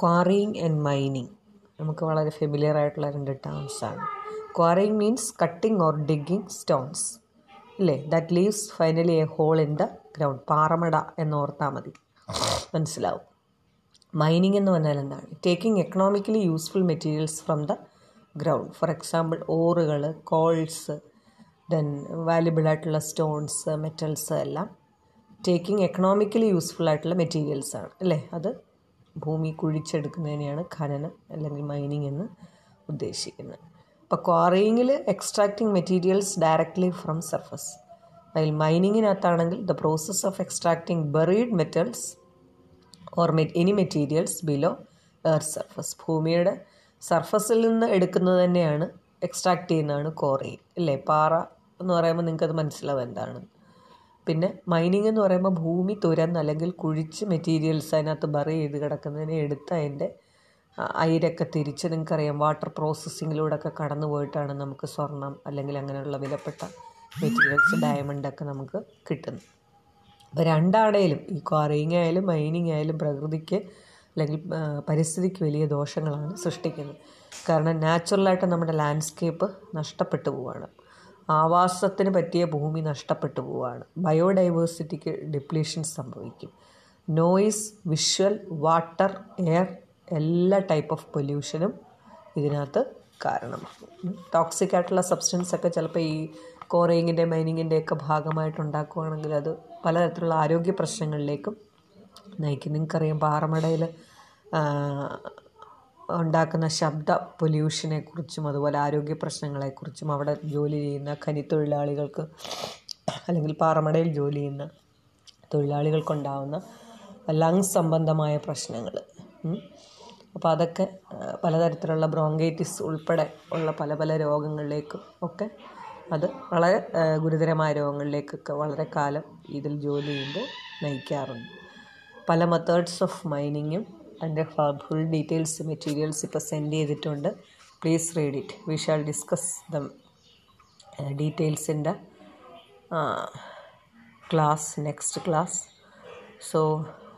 Quarrying and mining നമുക്ക് വളരെ familiar ആയിട്ടുള്ള രണ്ട് ടേംസ് ആണ്. Quarrying means cutting or digging stones ഇല്ലേ? That leaves finally a hole in the ground പാറമട എന്ന് ഓർത്താൽ മതി. മനസ്സിലാവും. മൈനിങ് എന്ന് പറഞ്ഞാൽ എന്താണ്? Taking economically useful materials from the ground for example ഓറുകൾ coals then valuable ആയിട്ടുള്ള സ്റ്റോൺസ് മെറ്റൽസ് എല്ലാം ടേക്കിംഗ് എക്കണോമിക്കലി യൂസ്ഫുൾ ആയിട്ടുള്ള മെറ്റീരിയൽസ് ആണ്. അല്ലേ അത് ഭൂമി കുഴിച്ചെടുക്കുന്നതിനെയാണ് ഖനനം അല്ലെങ്കിൽ മൈനിങ് എന്ന് ഉദ്ദേശിക്കുന്നത്. അപ്പോൾ ക്വാറിയിങ്ങിൽ extracting materials directly from surface അതിൽ മൈനിങ്ങിനകത്താണെങ്കിൽ the process of extracting buried metals or any materials below earth surface ഭൂമിയുടെ സർഫസിൽ നിന്ന് എടുക്കുന്നത് തന്നെയാണ് എക്സ്ട്രാക്ട് ചെയ്യുന്നതാണ് കോറി അല്ലേ? പാറ എന്ന് പറയുമ്പോൾ നിങ്ങൾക്കത് മനസ്സിലാവും എന്താണ്. പിന്നെ മൈനിങ് എന്ന് പറയുമ്പോൾ ഭൂമി തുരന്ന് അല്ലെങ്കിൽ കുഴിച്ച് മെറ്റീരിയൽസ് അതിനകത്ത് ബറി ചെയ്ത് കിടക്കുന്നതിനെ എടുത്ത് അതിന്റെ അയിരൊക്കെ തിരിച്ച് നിങ്ങൾക്കറിയാം. വാട്ടർ പ്രോസസ്സിങ്ങിലൂടെ ഒക്കെ കടന്നു പോയിട്ടാണ് നമുക്ക് സ്വർണം അല്ലെങ്കിൽ അങ്ങനെയുള്ള വിലപ്പെട്ട മെറ്റീരിയൽസ് ഡയമണ്ടൊക്കെ നമുക്ക് കിട്ടുന്നത്. അപ്പോൾ രണ്ടാണേലും ഈ ക്വാറിയിങ് ആയാലും മൈനിങ് ആയാലും പ്രകൃതിക്ക് അല്ലെങ്കിൽ പരിസ്ഥിതിക്ക് വലിയ ദോഷങ്ങളാണ് സൃഷ്ടിക്കുന്നത്. കാരണം നാച്ചുറലായിട്ട് നമ്മുടെ ലാൻഡ്സ്കേപ്പ് നഷ്ടപ്പെട്ടു പോവുകയാണ് ആവാസത്തിന് പറ്റിയ ഭൂമി നഷ്ടപ്പെട്ടു പോവുകയാണ് ബയോഡൈവേഴ്സിറ്റിക്ക് ഡിപ്ലീഷൻ സംഭവിക്കും. നോയിസ് വിഷ്വൽ വാട്ടർ എയർ എല്ലാ ടൈപ്പ് ഓഫ് പൊല്യൂഷനും ഇതിനകത്ത് കാരണമാകും. ടോക്സിക് ആയിട്ടുള്ള സബ്സ്റ്റൻസ് ഒക്കെ ചിലപ്പോൾ ഈ കോറിയിങ്ങിന്റെ മൈനിങ്ങിന്റെ ഒക്കെ അത് പലതരത്തിലുള്ള ആരോഗ്യ പ്രശ്നങ്ങളിലേക്കും നയിക്കും. നിങ്ങൾക്കറിയാം പാറമടയിൽ ഉണ്ടാക്കുന്ന ശബ്ദ പൊല്യൂഷനെക്കുറിച്ചും അതുപോലെ ആരോഗ്യ പ്രശ്നങ്ങളെക്കുറിച്ചും അവിടെ ജോലി ചെയ്യുന്ന ഖനിത്തൊഴിലാളികൾക്ക് അല്ലെങ്കിൽ പാറമടയിൽ ജോലി ചെയ്യുന്ന തൊഴിലാളികൾക്കുണ്ടാവുന്ന ലങ്സ് സംബന്ധമായ പ്രശ്നങ്ങൾ. അപ്പോൾ അതൊക്കെ പലതരത്തിലുള്ള ബ്രോങ്കൈറ്റിസ് ഉൾപ്പെടെ ഉള്ള പല പല രോഗങ്ങളിലേക്കും ഒക്കെ അത് വളരെ ഗുരുതരമായ രോഗങ്ങളിലേക്കൊക്കെ വളരെ കാലം ഇതിൽ ജോലി ചെയ്യുമ്പോൾ നയിക്കാറുണ്ട്. പല മെത്തേഡ്സ് ഓഫ് മൈനിങ്ങും അതിൻ്റെ ഫുൾ ഡീറ്റെയിൽസ് മെറ്റീരിയൽസ് ഇപ്പോൾ സെൻഡ് ചെയ്തിട്ടുണ്ട് please read it we shall discuss the details in the class next class so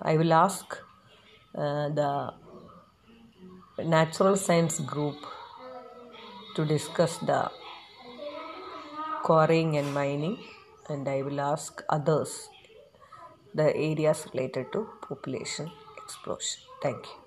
i will ask uh, the natural science group to discuss the quarrying and mining and i will ask others the areas related to population explosion thank you